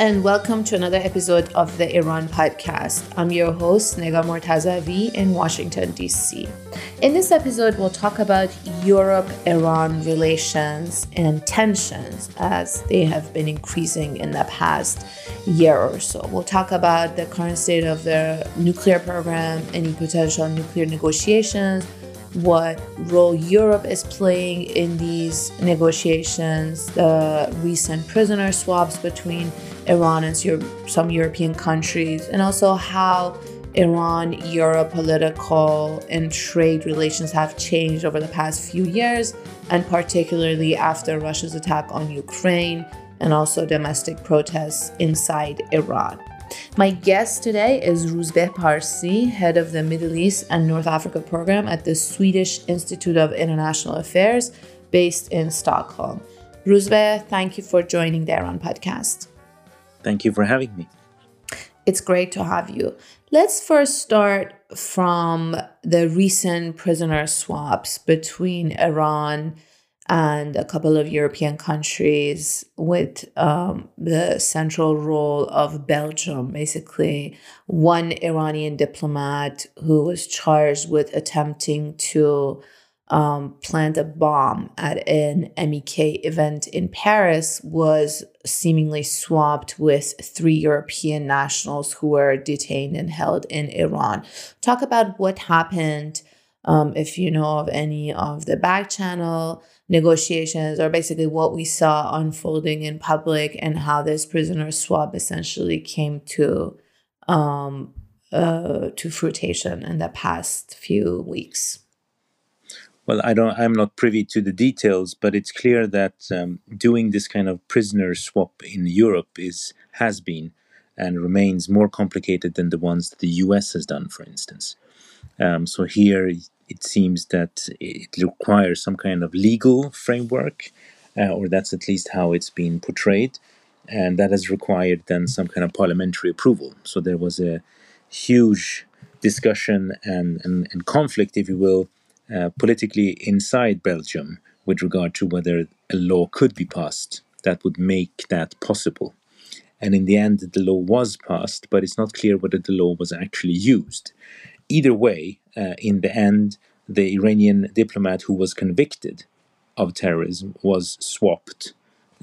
and welcome to another episode of the Iran podcast. I'm your host, Negar Mortazavi in Washington, D.C. In this episode, we'll talk about Europe Iran relations and tensions as they have been increasing in the past year or so. We'll talk about the current state of the nuclear program, any potential nuclear negotiations what role Europe is playing in these negotiations, the recent prisoner swaps between Iran and some European countries, and also how Iran Europe political and trade relations have changed over the past few years, and particularly after Russia's attack on Ukraine and also domestic protests inside Iran. My guest today is Rouzbeh Parsi, head of the Middle East and North Africa program at the Swedish Institute of International Affairs, based in Stockholm. Rouzbeh, thank you for joining the Iran podcast. Thank you for having me. It's great to have you. Let's first start from the recent prisoner swaps between Iran and a couple of European countries with um, the central role of Belgium. Basically, one Iranian diplomat who was charged with attempting to um, plant a bomb at an MEK event in Paris was seemingly swapped with three European nationals who were detained and held in Iran. Talk about what happened. Um, if you know of any of the back channel negotiations or basically what we saw unfolding in public and how this prisoner swap essentially came to um, uh, to fruition in the past few weeks. Well, I don't. I'm not privy to the details, but it's clear that um, doing this kind of prisoner swap in Europe is has been and remains more complicated than the ones that the U.S. has done, for instance. Um, so here it seems that it requires some kind of legal framework, uh, or that's at least how it's been portrayed, and that has required then some kind of parliamentary approval. So there was a huge discussion and, and, and conflict, if you will, politically inside Belgium with regard to whether a law could be passed that would make that possible. And in the end, the law was passed, but it's not clear whether the law was actually used either way, uh, in the end, the Iranian diplomat who was convicted of terrorism was swapped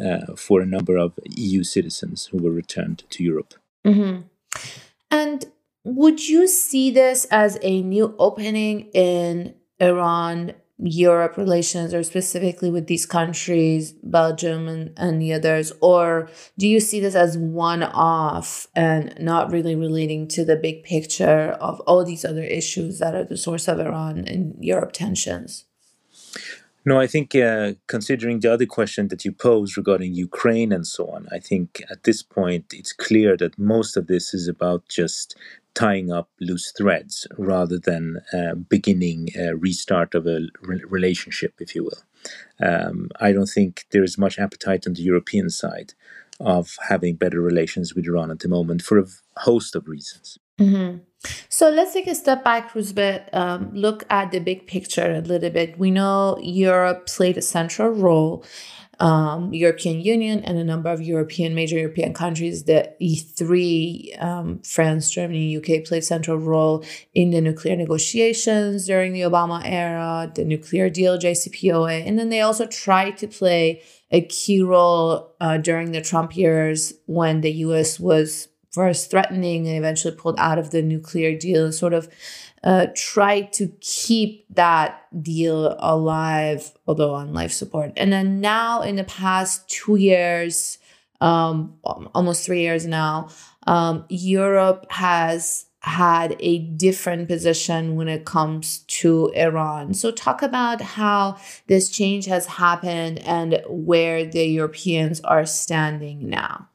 uh, for a number of EU citizens who were returned to Europe. Mm-hmm. And would you see this as a new opening in Iran Europe relations or specifically with these countries, Belgium and, and the others? Or do you see this as one off and not really relating to the big picture of all these other issues that are the source of Iran and Europe tensions? No, I think uh, considering the other question that you posed regarding Ukraine and so on, I think at this point it's clear that most of this is about just tying up loose threads rather than uh, beginning a restart of a re- relationship, if you will. Um, I don't think there is much appetite on the European side of having better relations with Iran at the moment for a host of reasons. Mm-hmm. So let's take a step back, Rouzbeh. Um, look at the big picture a little bit. We know Europe played a central role um, European Union and a number of European major European countries, the E3, um, France, Germany, UK played central role in the nuclear negotiations during the Obama era, the nuclear deal, JCPOA, and then they also tried to play a key role uh, during the Trump years when the U.S. was first threatening and eventually pulled out of the nuclear deal, sort of uh, try to keep that deal alive, although on life support. And then now, in the past two years, um, almost three years now, um, Europe has had a different position when it comes to Iran. So, talk about how this change has happened and where the Europeans are standing now.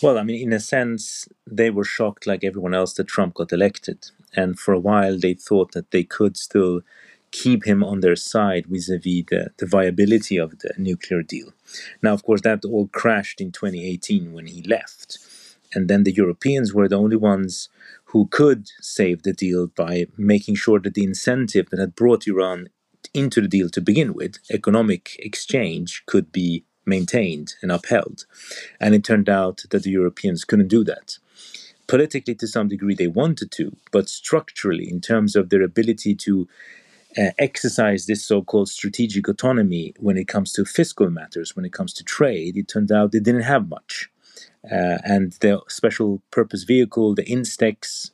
Well, I mean, in a sense, they were shocked, like everyone else, that Trump got elected. And for a while, they thought that they could still keep him on their side vis a vis the viability of the nuclear deal. Now, of course, that all crashed in 2018 when he left. And then the Europeans were the only ones who could save the deal by making sure that the incentive that had brought Iran into the deal to begin with, economic exchange, could be maintained and upheld. And it turned out that the Europeans couldn't do that. Politically, to some degree, they wanted to, but structurally, in terms of their ability to uh, exercise this so-called strategic autonomy when it comes to fiscal matters, when it comes to trade, it turned out they didn't have much. Uh, and the special purpose vehicle, the Instex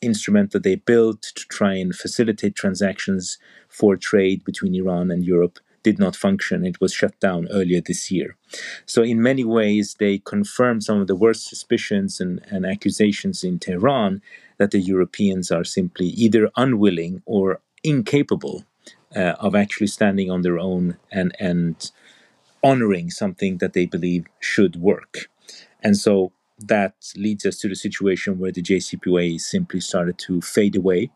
instrument that they built to try and facilitate transactions for trade between Iran and Europe, did not function. It was shut down earlier this year. So, in many ways, they confirmed some of the worst suspicions and, and accusations in Tehran that the Europeans are simply either unwilling or incapable uh, of actually standing on their own and and honoring something that they believe should work. And so that leads us to the situation where the JCPOA simply started to fade away.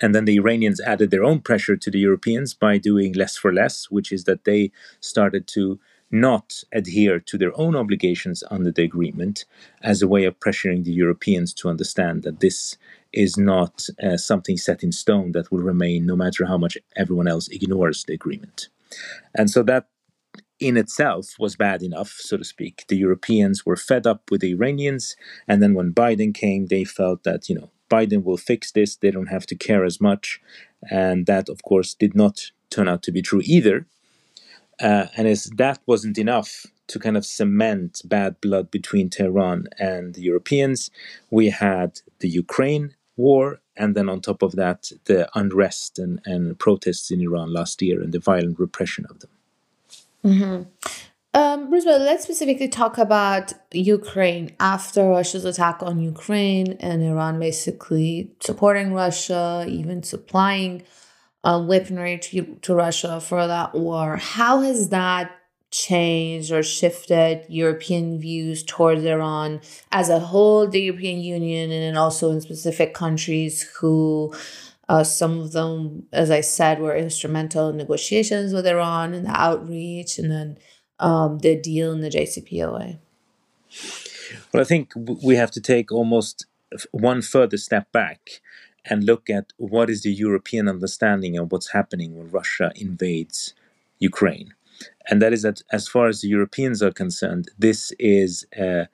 And then the Iranians added their own pressure to the Europeans by doing less for less, which is that they started to not adhere to their own obligations under the agreement as a way of pressuring the Europeans to understand that this is not uh, something set in stone that will remain no matter how much everyone else ignores the agreement. And so that in itself was bad enough, so to speak. The Europeans were fed up with the Iranians, and then when Biden came, they felt that, you know, Biden will fix this, they don't have to care as much. And that, of course, did not turn out to be true either. Uh, and as that wasn't enough to kind of cement bad blood between Tehran and the Europeans, we had the Ukraine war, and then on top of that, the unrest and, and protests in Iran last year and the violent repression of them. Mm-hmm. Um, Rouzbeh, let's specifically talk about Ukraine after Russia's attack on Ukraine and Iran basically supporting Russia, even supplying uh, weaponry to, to Russia for that war. How has that changed or shifted European views towards Iran as a whole, the European Union, and then also in specific countries who uh, some of them, as I said, were instrumental in negotiations with Iran and the outreach and then um, the deal in the JCPOA? Well, I think we have to take almost one further step back and look at what is the European understanding of what's happening when Russia invades Ukraine and that is that as far as the Europeans are concerned, this is a,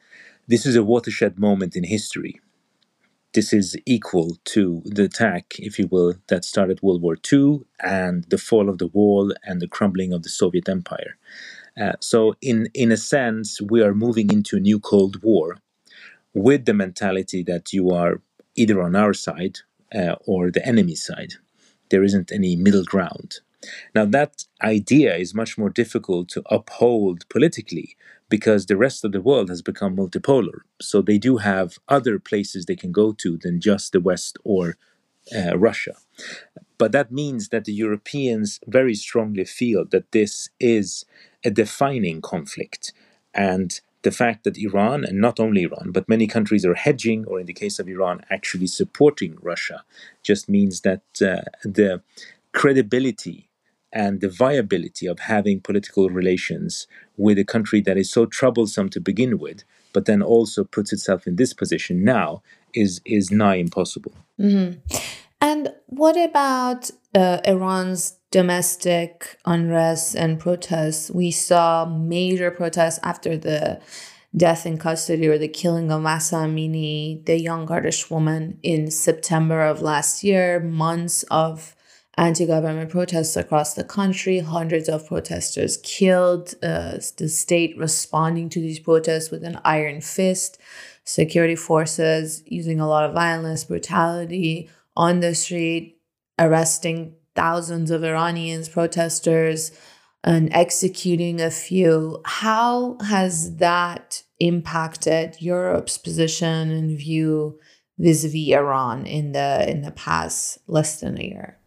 this is a watershed moment in history. This is equal to the attack, if you will, that started World War II and the fall of the wall and the crumbling of the Soviet Empire. Uh, so, in in a sense, we are moving into a new Cold War with the mentality that you are either on our side uh, or the enemy side. There isn't any middle ground. Now, that idea is much more difficult to uphold politically because the rest of the world has become multipolar. So they do have other places they can go to than just the West or uh, Russia. But that means that the Europeans very strongly feel that this is a defining conflict. And the fact that Iran, and not only Iran, but many countries are hedging, or in the case of Iran, actually supporting Russia, just means that uh, the credibility and the viability of having political relations with a country that is so troublesome to begin with, but then also puts itself in this position now is is nigh impossible. Mm-hmm. And what about uh, Iran's domestic unrest and protests? We saw major protests after the death in custody or the killing of Mahsa Amini, the young Kurdish woman, in September of last year. Months of anti government protests across the country, hundreds of protesters killed, uh, the state responding to these protests with an iron fist, security forces using a lot of violence, brutality on the street, arresting thousands of Iranians, protesters, and executing a few. How has that impacted Europe's position and view vis-a-vis Iran in the in the past less than a year?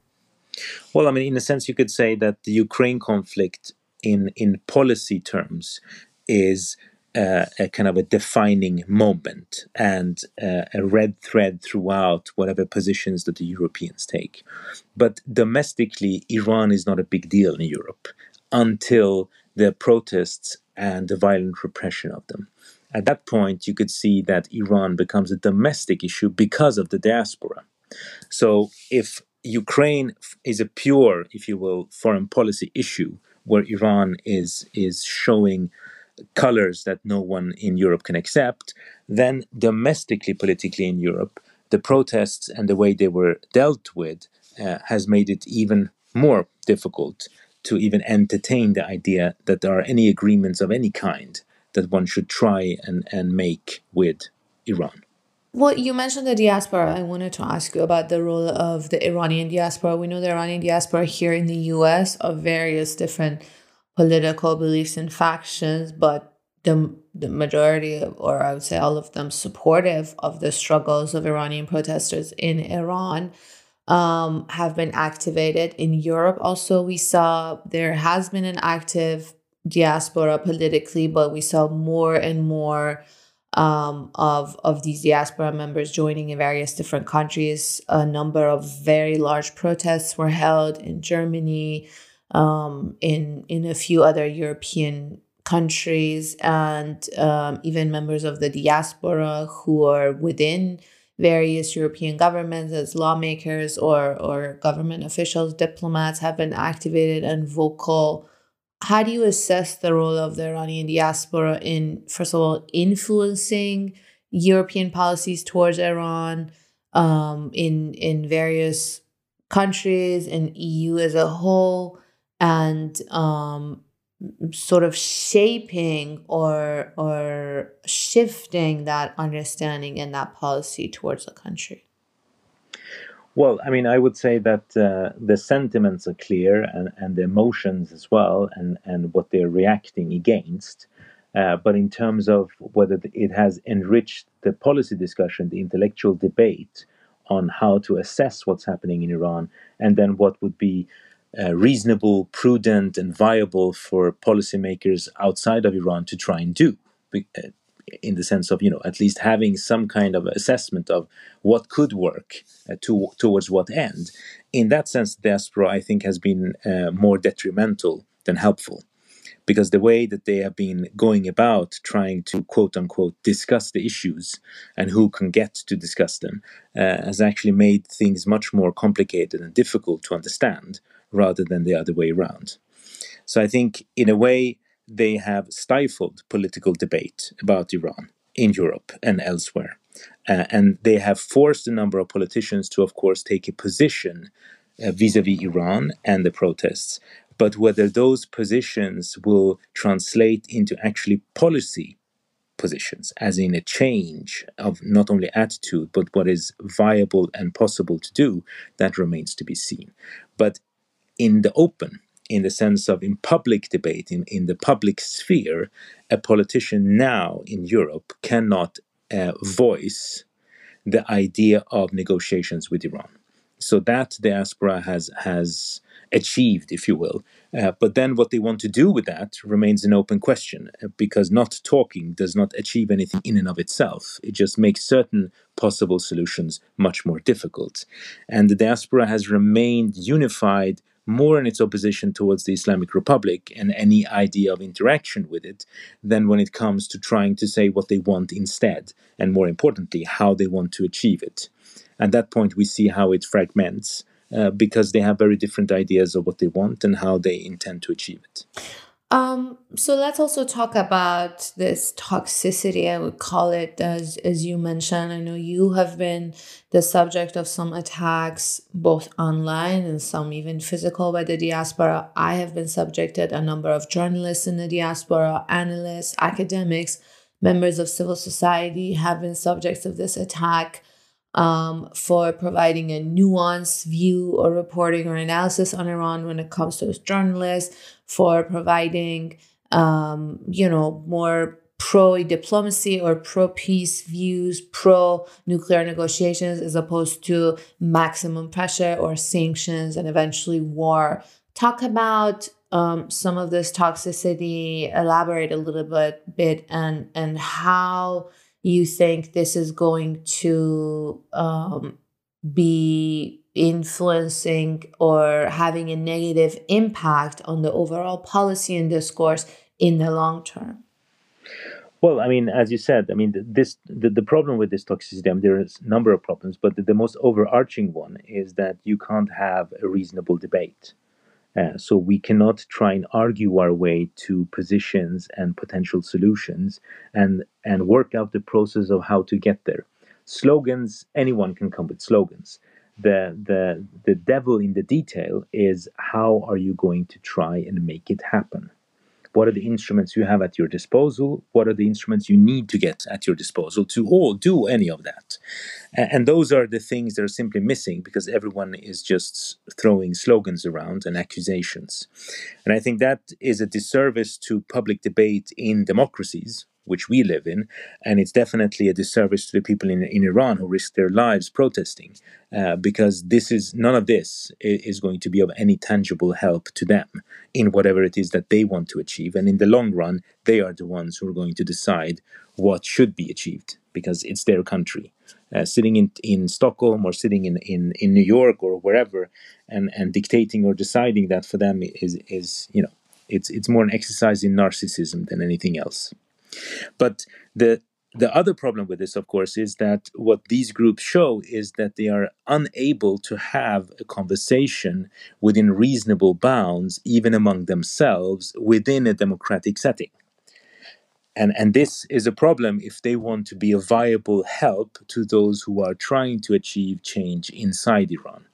Well, I mean, in a sense, you could say that the Ukraine conflict, in in policy terms, is uh, a kind of a defining moment and uh, a red thread throughout whatever positions that the Europeans take. But domestically, Iran is not a big deal in Europe until the protests and the violent repression of them. At that point, you could see that Iran becomes a domestic issue because of the diaspora. So, if Ukraine is a pure, if you will, foreign policy issue where Iran is is showing colors that no one in Europe can accept, then domestically, politically in Europe, the protests and the way they were dealt with uh, has made it even more difficult to even entertain the idea that there are any agreements of any kind that one should try and, and make with Iran. Well, you mentioned the diaspora. I wanted to ask you about the role of the Iranian diaspora. We know the Iranian diaspora here in the US of various different political beliefs and factions, but the, the majority, or I would say all of them, supportive of the struggles of Iranian protesters in Iran. Um, have been activated in Europe. Also, we saw there has been an active diaspora politically, but we saw more and more um, of of these diaspora members joining in various different countries. A number of very large protests were held in Germany, um, in in a few other European countries, and um, even members of the diaspora who are within various European governments as lawmakers or or government officials, diplomats have been activated and vocal. How do you assess the role of the Iranian diaspora in, first of all, influencing European policies towards Iran um, in in various countries and EU as a whole, and um, sort of shaping or or shifting that understanding and that policy towards the country? Well, I mean, I would say that uh, the sentiments are clear and, and the emotions as well, and, and what they're reacting against. Uh, but in terms of whether it has enriched the policy discussion, the intellectual debate on how to assess what's happening in Iran, and then what would be uh, reasonable, prudent, and viable for policymakers outside of Iran to try and do. Uh, in the sense of you know at least having some kind of assessment of what could work uh, to, towards what end. In that sense, the diaspora I think has been uh, more detrimental than helpful, because the way that they have been going about trying to quote unquote discuss the issues and who can get to discuss them uh, has actually made things much more complicated and difficult to understand rather than the other way around. So I think in a way they have stifled political debate about Iran in Europe and elsewhere. Uh, and they have forced a number of politicians to, of course, take a position vis a vis Iran and the protests. But whether those positions will translate into actually policy positions, as in a change of not only attitude, but what is viable and possible to do, that remains to be seen. But in the open, in the sense of in public debate, in, in the public sphere, a politician now in Europe cannot uh, voice the idea of negotiations with Iran. So that diaspora has has achieved, if you will. Uh, but then what they want to do with that remains an open question uh, because not talking does not achieve anything in and of itself. It just makes certain possible solutions much more difficult. And the diaspora has remained unified more in its opposition towards the Islamic Republic and any idea of interaction with it than when it comes to trying to say what they want instead, and more importantly, how they want to achieve it. At that point, we see how it fragments uh, because they have very different ideas of what they want and how they intend to achieve it. Um, so let's also talk about this toxicity, I would call it, as, as you mentioned. I know you have been the subject of some attacks, both online and some even physical by the diaspora. I have been subjected, a number of journalists in the diaspora, analysts, academics, members of civil society have been subjects of this attack um, for providing a nuanced view or reporting or analysis on Iran when it comes to journalists, for providing, um, you know, more pro diplomacy or pro peace views, pro nuclear negotiations, as opposed to maximum pressure or sanctions and eventually war. Talk about um, some of this toxicity, elaborate a little bit, bit and and how you think this is going to um, be influencing or having a negative impact on the overall policy and discourse in the long term? Well, I mean, as you said, I mean, this the, the problem with this toxicity. I mean, there is a number of problems, but the, the most overarching one is that you can't have a reasonable debate Uh, so we cannot try and argue our way to positions and potential solutions and and work out the process of how to get there. Slogans, anyone can come with slogans. The the the devil in the detail is how are you going to try and make it happen? What are the instruments you have at your disposal? What are the instruments you need to get at your disposal to all do any of that? And those are the things that are simply missing because everyone is just throwing slogans around and accusations. And I think that is a disservice to public debate in democracies which we live in, and it's definitely a disservice to the people in, in Iran who risk their lives protesting, uh, because this is none of this is going to be of any tangible help to them in whatever it is that they want to achieve, and in the long run, they are the ones who are going to decide what should be achieved because it's their country. Uh, sitting in in Stockholm or sitting in, in, in New York or wherever, and, and dictating or deciding that for them is is you know it's it's more an exercise in narcissism than anything else. But the the other problem with this, of course, is that what these groups show is that they are unable to have a conversation within reasonable bounds, even among themselves, within a democratic setting. And, and this is a problem if they want to be a viable help to those who are trying to achieve change inside Iran.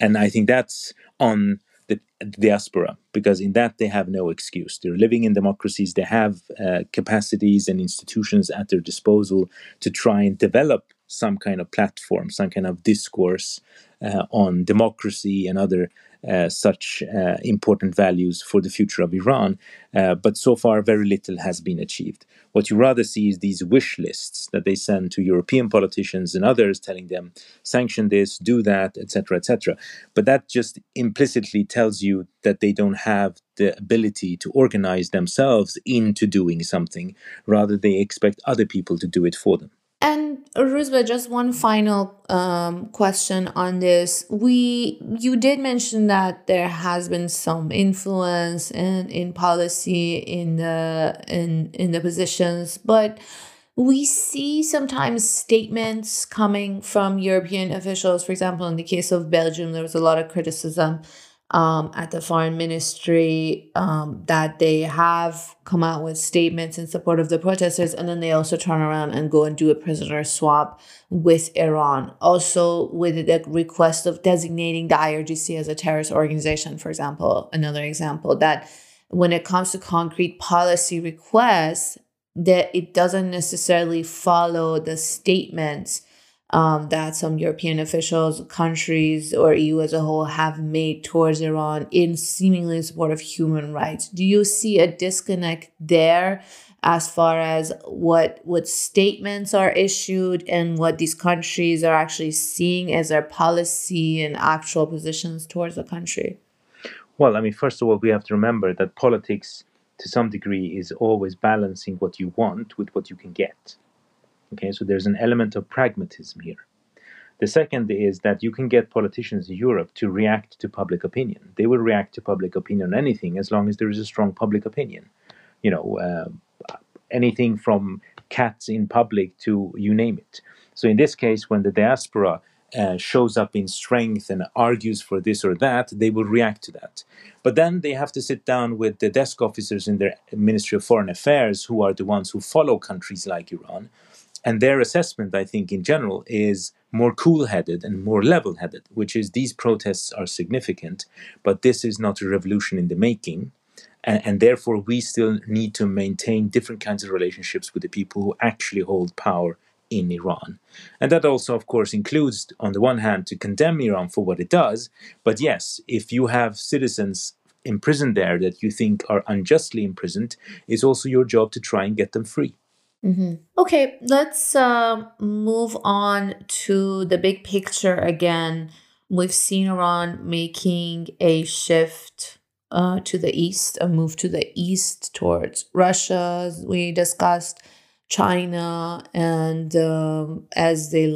And I think that's on the diaspora because in that they have no excuse. They're living in democracies. They have uh, capacities and institutions at their disposal to try and develop some kind of platform some kind of discourse uh, on democracy and other such uh, important values for the future of Iran. Uh, but so far, very little has been achieved. What you rather see is these wish lists that they send to European politicians and others, telling them, sanction this, do that, etc., etc. But that just implicitly tells you that they don't have the ability to organize themselves into doing something. Rather, they expect other people to do it for them. And Rouzbeh, just one final um, question on this. We you did mention that there has been some influence in, in policy in the in in the positions, but we see sometimes statements coming from European officials. For example, in the case of Belgium, there was a lot of criticism um, at the foreign ministry um, that they have come out with statements in support of the protesters, and then they also turn around and go and do a prisoner swap with Iran. Also, with the request of designating the IRGC as a terrorist organization, for example, another example that when it comes to concrete policy requests, that it doesn't necessarily follow the statements um, that some European officials, countries, or EU as a whole have made towards Iran in seemingly support of human rights. Do you see a disconnect there as far as what what statements are issued and what these countries are actually seeing as their policy and actual positions towards the country? Well, I mean, first of all, we have to remember that politics, to some degree, is always balancing what you want with what you can get. Okay, so there's an element of pragmatism here. The second is that you can get politicians in Europe to react to public opinion. They will react to public opinion on anything as long as there is a strong public opinion. You know, uh, anything from cats in public to you name it. So in this case, when the diaspora uh, shows up in strength and argues for this or that, they will react to that. But then they have to sit down with the desk officers in their Ministry of Foreign Affairs, who are the ones who follow countries like Iran, and their assessment, I think, in general, is more cool headed and more level headed, which is these protests are significant, but this is not a revolution in the making. And, and, therefore, we still need to maintain different kinds of relationships with the people who actually hold power in Iran. And that also, of course, includes, on the one hand, to condemn Iran for what it does. But yes, if you have citizens imprisoned there that you think are unjustly imprisoned, it's also your job to try and get them free. Mm-hmm. Okay, let's uh, move on to the big picture again. We've seen Iran making a shift uh, to the east, a move to the east towards Russia, we discussed, China, and um, as they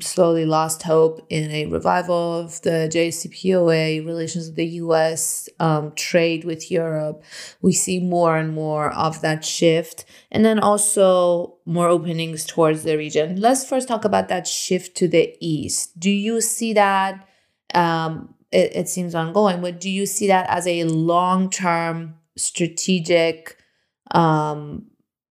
slowly lost hope in a revival of the JCPOA, relations with the US, um, trade with Europe. We see more and more of that shift. And then also more openings towards the region. Let's first talk about that shift to the east. Do you see that? Um, it, it seems ongoing. But do you see that as a long term strategic um,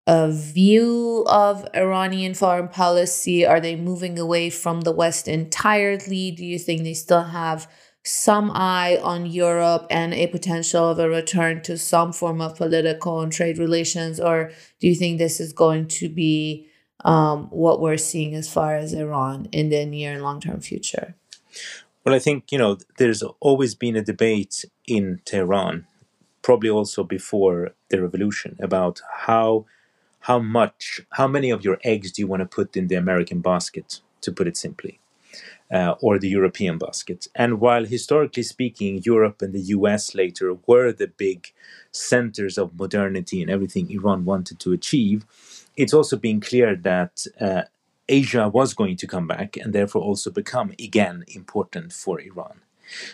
a view of Iranian foreign policy? Are they moving away from the West entirely? Do you think they still have some eye on Europe and a potential of a return to some form of political and trade relations? Or do you think this is going to be um, what we're seeing as far as Iran in the near and long term future? Well, I think, you know, there's always been a debate in Tehran, probably also before the revolution, about how how much how many of your eggs do you want to put in the American basket, to put it simply uh, or the European basket. And while historically speaking, Europe and the US later were the big centers of modernity and everything Iran wanted to achieve, it's also been clear that uh, Asia was going to come back and therefore also become again important for Iran.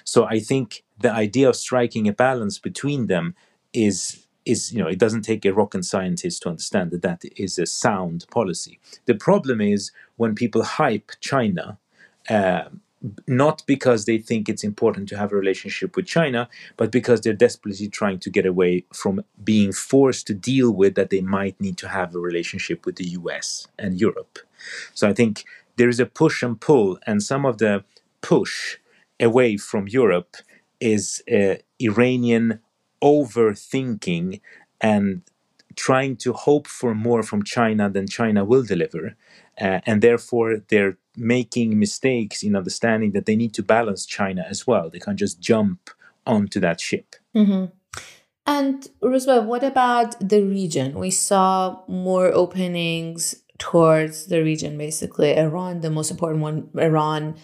So I think the idea of striking a balance between them is is you know it doesn't take a rocket scientist to understand that that is a sound policy. The problem is when people hype China uh, not because they think it's important to have a relationship with China, but because they're desperately trying to get away from being forced to deal with that they might need to have a relationship with the US and Europe. So I think there is a push and pull, and some of the push away from Europe is uh, Iranian overthinking and trying to hope for more from China than China will deliver. Uh, and therefore, they're making mistakes in understanding that they need to balance China as well. They can't just jump onto that ship. Mm-hmm. And Rouzbeh, what about the region? We saw more openings towards the region, basically. Iran, the most important one, Iran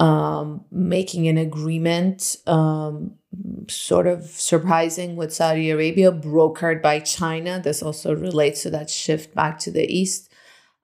um, making an agreement, um, sort of surprising with Saudi Arabia, brokered by China. This also relates to that shift back to the east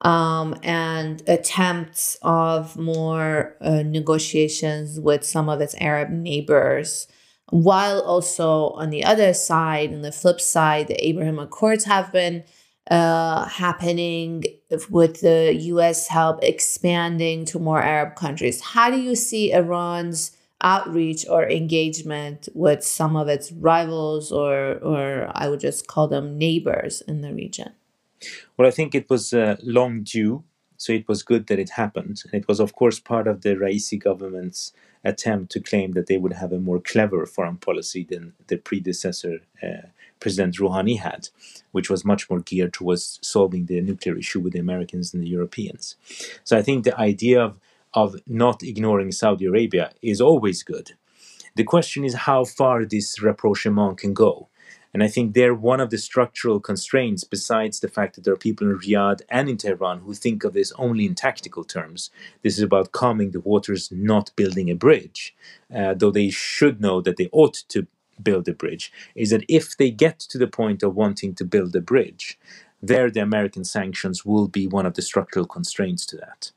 um, and attempts of more uh, negotiations with some of its Arab neighbors. While also on the other side, on the flip side, the Abraham Accords have been uh, happening with the US help expanding to more Arab countries. How do you see Iran's outreach or engagement with some of its rivals or or I would just call them neighbors in the region? Well, I think it was uh, long due, so it was good that it happened. It was, of course, part of the Raisi government's attempt to claim that they would have a more clever foreign policy than the predecessor, uh, President Rouhani, had, which was much more geared towards solving the nuclear issue with the Americans and the Europeans. So I think the idea of, of not ignoring Saudi Arabia is always good. The question is how far this rapprochement can go. And I think they're one of the structural constraints, besides the fact that there are people in Riyadh and in Tehran who think of this only in tactical terms. This is about calming the waters, not building a bridge, uh, though they should know that they ought to build a bridge. Is that if they get to the point of wanting to build a bridge, there the American sanctions will be one of the structural constraints to that.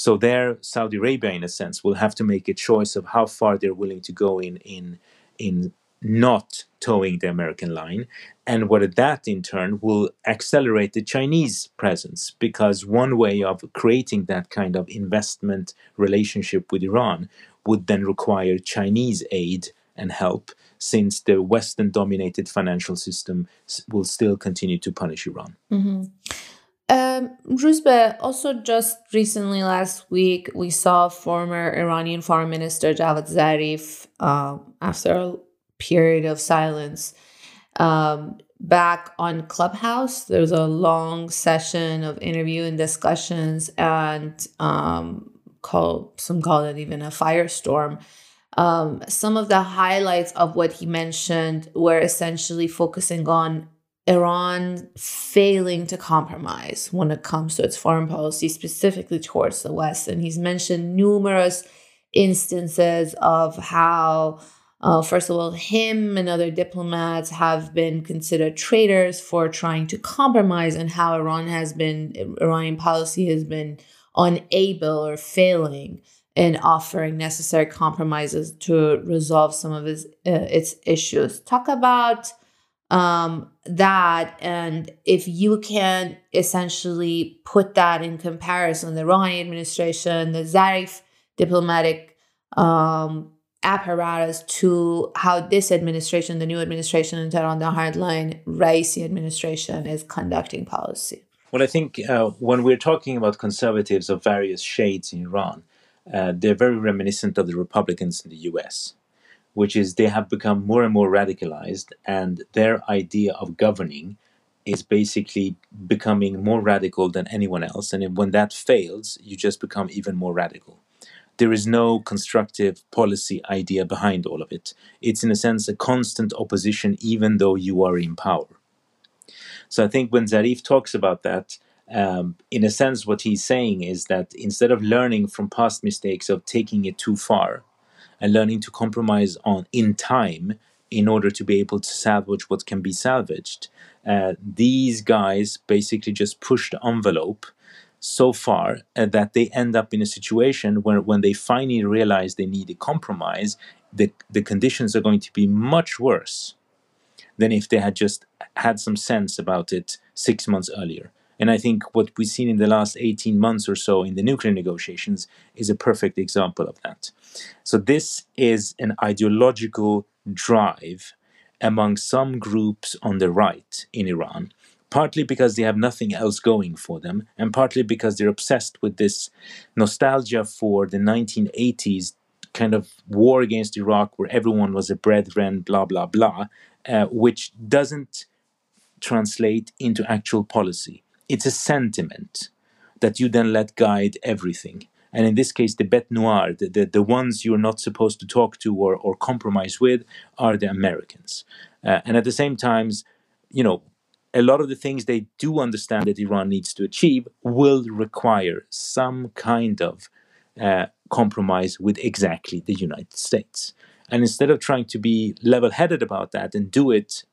So there, Saudi Arabia, in a sense, will have to make a choice of how far they're willing to go in in in not toeing the American line, and whether that in turn will accelerate the Chinese presence. Because one way of creating that kind of investment relationship with Iran would then require Chinese aid and help, since the Western dominated financial system will still continue to punish Iran. Mm-hmm. Um, Rouzbeh, also just recently last week, we saw former Iranian Foreign Minister Javad Zarif, uh, after a period of silence. Um, back on Clubhouse, there was a long session of interview and discussions, and um, call some call it even a firestorm. Um, some of the highlights of what he mentioned were essentially focusing on Iran failing to compromise when it comes to its foreign policy, specifically towards the West. And he's mentioned numerous instances of how uh, first of all, him and other diplomats have been considered traitors for trying to compromise, and how Iran has been, Iranian policy has been unable or failing in offering necessary compromises to resolve some of his, uh, its issues. Talk about um, that, and if you can essentially put that in comparison, the Rouhani administration, the Zarif diplomatic um, apparatus to how this administration, the new administration in Tehran, the hardline Raisi administration, is conducting policy? Well, I think uh, when we're talking about conservatives of various shades in Iran, uh, they're very reminiscent of the Republicans in the US, which is they have become more and more radicalized, and their idea of governing is basically becoming more radical than anyone else. And when that fails, you just become even more radical. There is no constructive policy idea behind all of it. It's, in a sense, a constant opposition, even though you are in power. So I think when Zarif talks about that, um, in a sense, what he's saying is that instead of learning from past mistakes of taking it too far and learning to compromise on in time in order to be able to salvage what can be salvaged, uh, these guys basically just push the envelope so far uh, that they end up in a situation where when they finally realize they need a compromise, the, the conditions are going to be much worse than if they had just had some sense about it six months earlier. And I think what we've seen in the last 18 months or so in the nuclear negotiations is a perfect example of that. So, this is an ideological drive among some groups on the right in Iran, partly because they have nothing else going for them, and partly because they're obsessed with this nostalgia for the 1980s kind of war against Iraq where everyone was a brethren, blah, blah, blah, uh, which doesn't translate into actual policy. It's a sentiment that you then let guide everything. And in this case the bête noire the, the, the ones you're not supposed to talk to or, or compromise with are the americans. Uh, and at the same times you know a lot of the things they do understand that iran needs to achieve will require some kind of uh, compromise with exactly the united states. And instead of trying to be level-headed about that and do it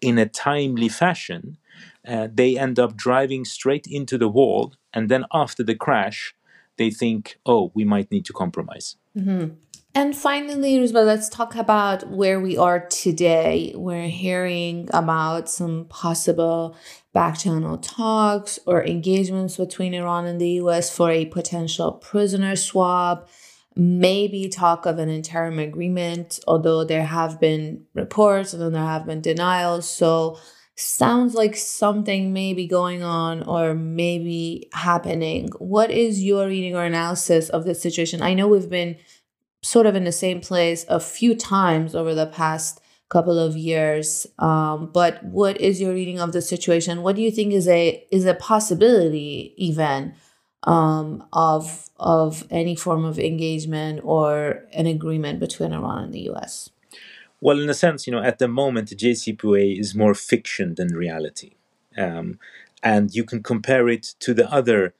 in a timely fashion uh, they end up driving straight into the wall and then after the crash they think, oh, we might need to compromise. Mm-hmm. And finally, Rouzbeh, let's talk about where we are today. We're hearing about some possible back channel talks or engagements between Iran and the US for a potential prisoner swap, maybe talk of an interim agreement, although there have been reports and then there have been denials. So sounds like something may be going on or maybe happening. What is your reading or analysis of this situation? I know we've been sort of in the same place a few times over the past couple of years um, but what is your reading of the situation what do you think is a is a possibility even um, of of any form of engagement or an agreement between iran and the us well, in a sense, you know, at the moment, the JCPOA is more fiction than reality. Um, and you can compare it to the other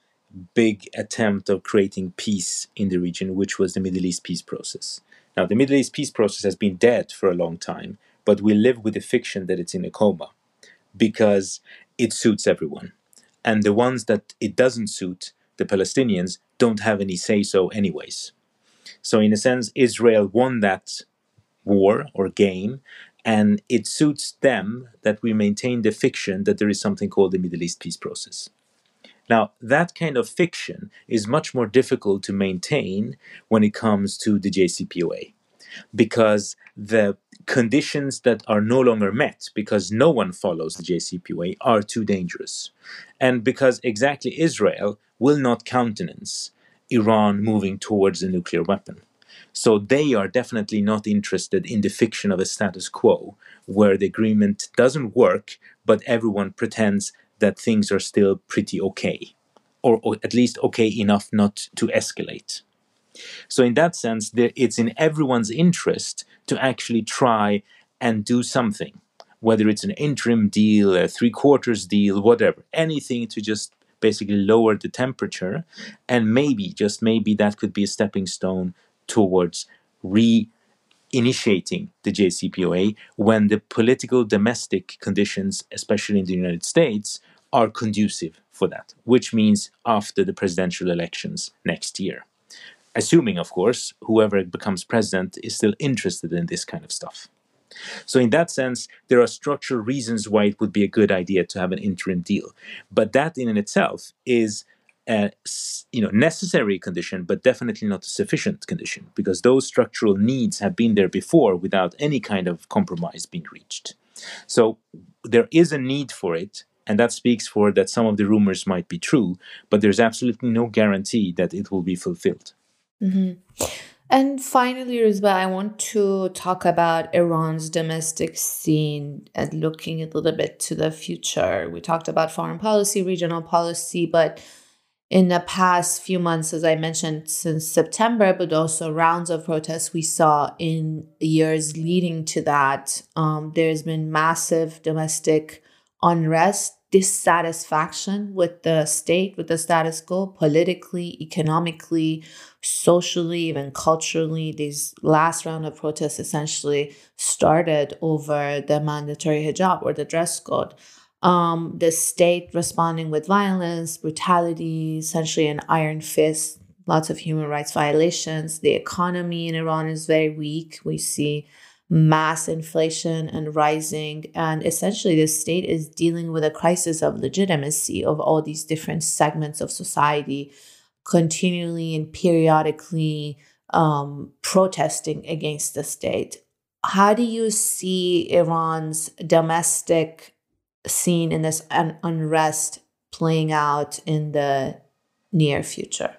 big attempt of creating peace in the region, which was the Middle East peace process. Now, the Middle East peace process has been dead for a long time, but we live with the fiction that it's in a coma because it suits everyone. And the ones that it doesn't suit, the Palestinians, don't have any say so, anyways. So, in a sense, Israel won that war or game, and it suits them that we maintain the fiction that there is something called the Middle East peace process. Now, that kind of fiction is much more difficult to maintain when it comes to the JCPOA because the conditions that are no longer met because no one follows the JCPOA are too dangerous. And because exactly Israel will not countenance Iran moving towards a nuclear weapon. So they are definitely not interested in the fiction of a status quo where the agreement doesn't work, but everyone pretends that things are still pretty okay, or, or at least okay enough not to escalate. So, in that sense, there, it's in everyone's interest to actually try and do something, whether it's an interim deal, a three quarters deal, whatever, anything to just basically lower the temperature. And maybe, just maybe, that could be a stepping stone towards re initiating the JCPOA when the political domestic conditions, especially in the United States, are conducive for that, which means after the presidential elections next year. Assuming, of course, whoever becomes president is still interested in this kind of stuff. So, in that sense, there are structural reasons why it would be a good idea to have an interim deal. But that in itself is a you know necessary condition, but definitely not a sufficient condition because those structural needs have been there before without any kind of compromise being reached. So there is a need for it, and that speaks for that some of the rumors might be true, but there's absolutely no guarantee that it will be fulfilled. Mm-hmm. And finally, Rouzbeh, I want to talk about Iran's domestic scene and looking a little bit to the future. We talked about foreign policy, regional policy, but in the past few months, as I mentioned, since September, but also rounds of protests we saw in years leading to that, um, there's been massive domestic unrest dissatisfaction with the state, with the status quo, politically, economically, socially, even culturally. These last round of protests essentially started over the mandatory hijab or the dress code. Um, the state responding with violence, brutality, essentially an iron fist, lots of human rights violations. The economy in Iran is very weak. We see mass inflation and rising. And essentially, the state is dealing with a crisis of legitimacy of all these different segments of society, continually and periodically um, protesting against the state. How do you see Iran's domestic scene in this un- unrest playing out in the near future?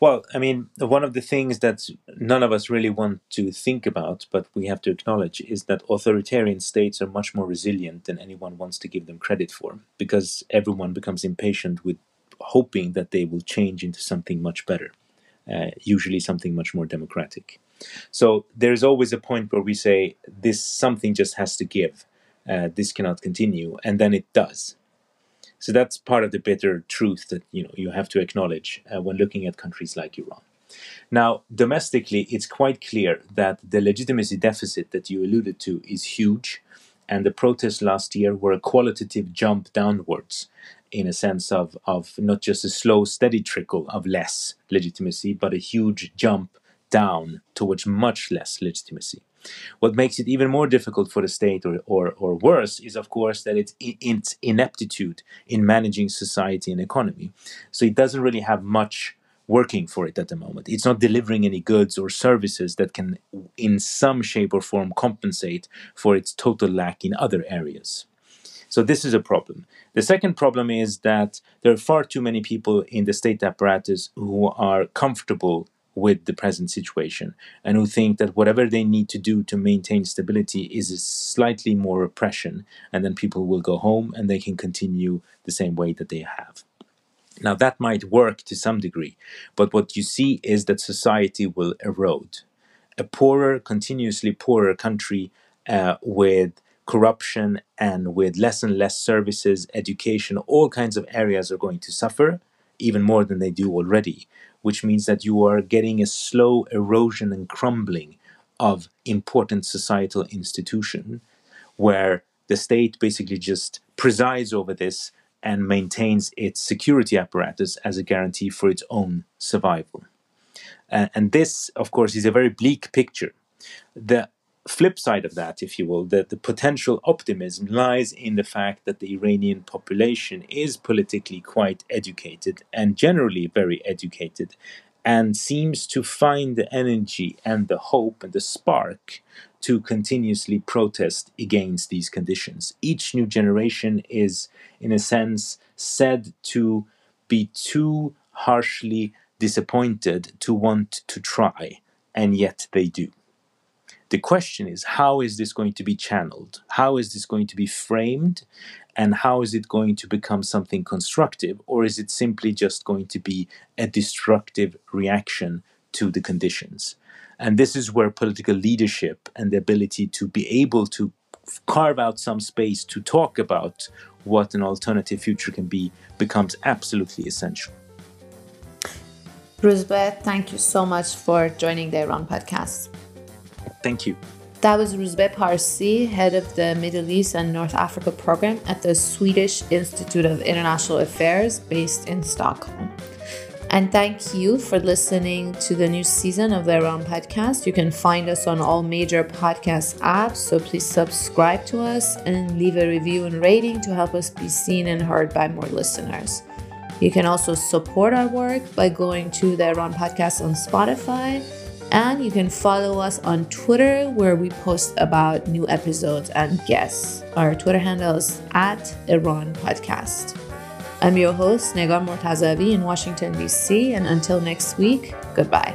Well, I mean, one of the things that none of us really want to think about, but we have to acknowledge, is that authoritarian states are much more resilient than anyone wants to give them credit for, because everyone becomes impatient with hoping that they will change into something much better, uh, usually something much more democratic. So there's always a point where we say, this something just has to give, uh, this cannot continue, and then it does. So that's part of the bitter truth that you know you have to acknowledge uh, when looking at countries like Iran. Now, domestically, it's quite clear that the legitimacy deficit that you alluded to is huge, and the protests last year were a qualitative jump downwards in a sense of, of not just a slow, steady trickle of less legitimacy, but a huge jump down towards much less legitimacy. What makes it even more difficult for the state, or, or, or worse, is of course that it's, its ineptitude in managing society and economy. So it doesn't really have much working for it at the moment. It's not delivering any goods or services that can, in some shape or form, compensate for its total lack in other areas. So this is a problem. The second problem is that there are far too many people in the state apparatus who are comfortable with the present situation and who think that whatever they need to do to maintain stability is slightly more repression and then people will go home and they can continue the same way that they have. Now, that might work to some degree, but what you see is that society will erode. A poorer, continuously poorer country uh, with corruption and with less and less services, education, all kinds of areas are going to suffer even more than they do already which means that you are getting a slow erosion and crumbling of important societal institution where the state basically just presides over this and maintains its security apparatus as a guarantee for its own survival. Uh, and this, of course, is a very bleak picture. The flip side of that, if you will, that the potential optimism lies in the fact that the Iranian population is politically quite educated and generally very educated and seems to find the energy and the hope and the spark to continuously protest against these conditions. Each new generation is, in a sense, said to be too harshly disappointed to want to try, and yet they do. The question is, how is this going to be channeled? How is this going to be framed? And how is it going to become something constructive? Or is it simply just going to be a destructive reaction to the conditions? And this is where political leadership and the ability to be able to carve out some space to talk about what an alternative future can be becomes absolutely essential. Rouzbeh, thank you so much for joining the Iran podcast. Thank you. That was Rouzbeh Parsi, head of the Middle East and North Africa program at the Swedish Institute of International Affairs based in Stockholm. And thank you for listening to the new season of the Iran podcast. You can find us on all major podcast apps, so please subscribe to us and leave a review and rating to help us be seen and heard by more listeners. You can also support our work by going to the Iran podcast on Spotify. And you can follow us on Twitter where we post about new episodes and guests. Our Twitter handle is at Iran Podcast. I'm your host, Negar Mortazavi in Washington, D.C. And until next week, goodbye.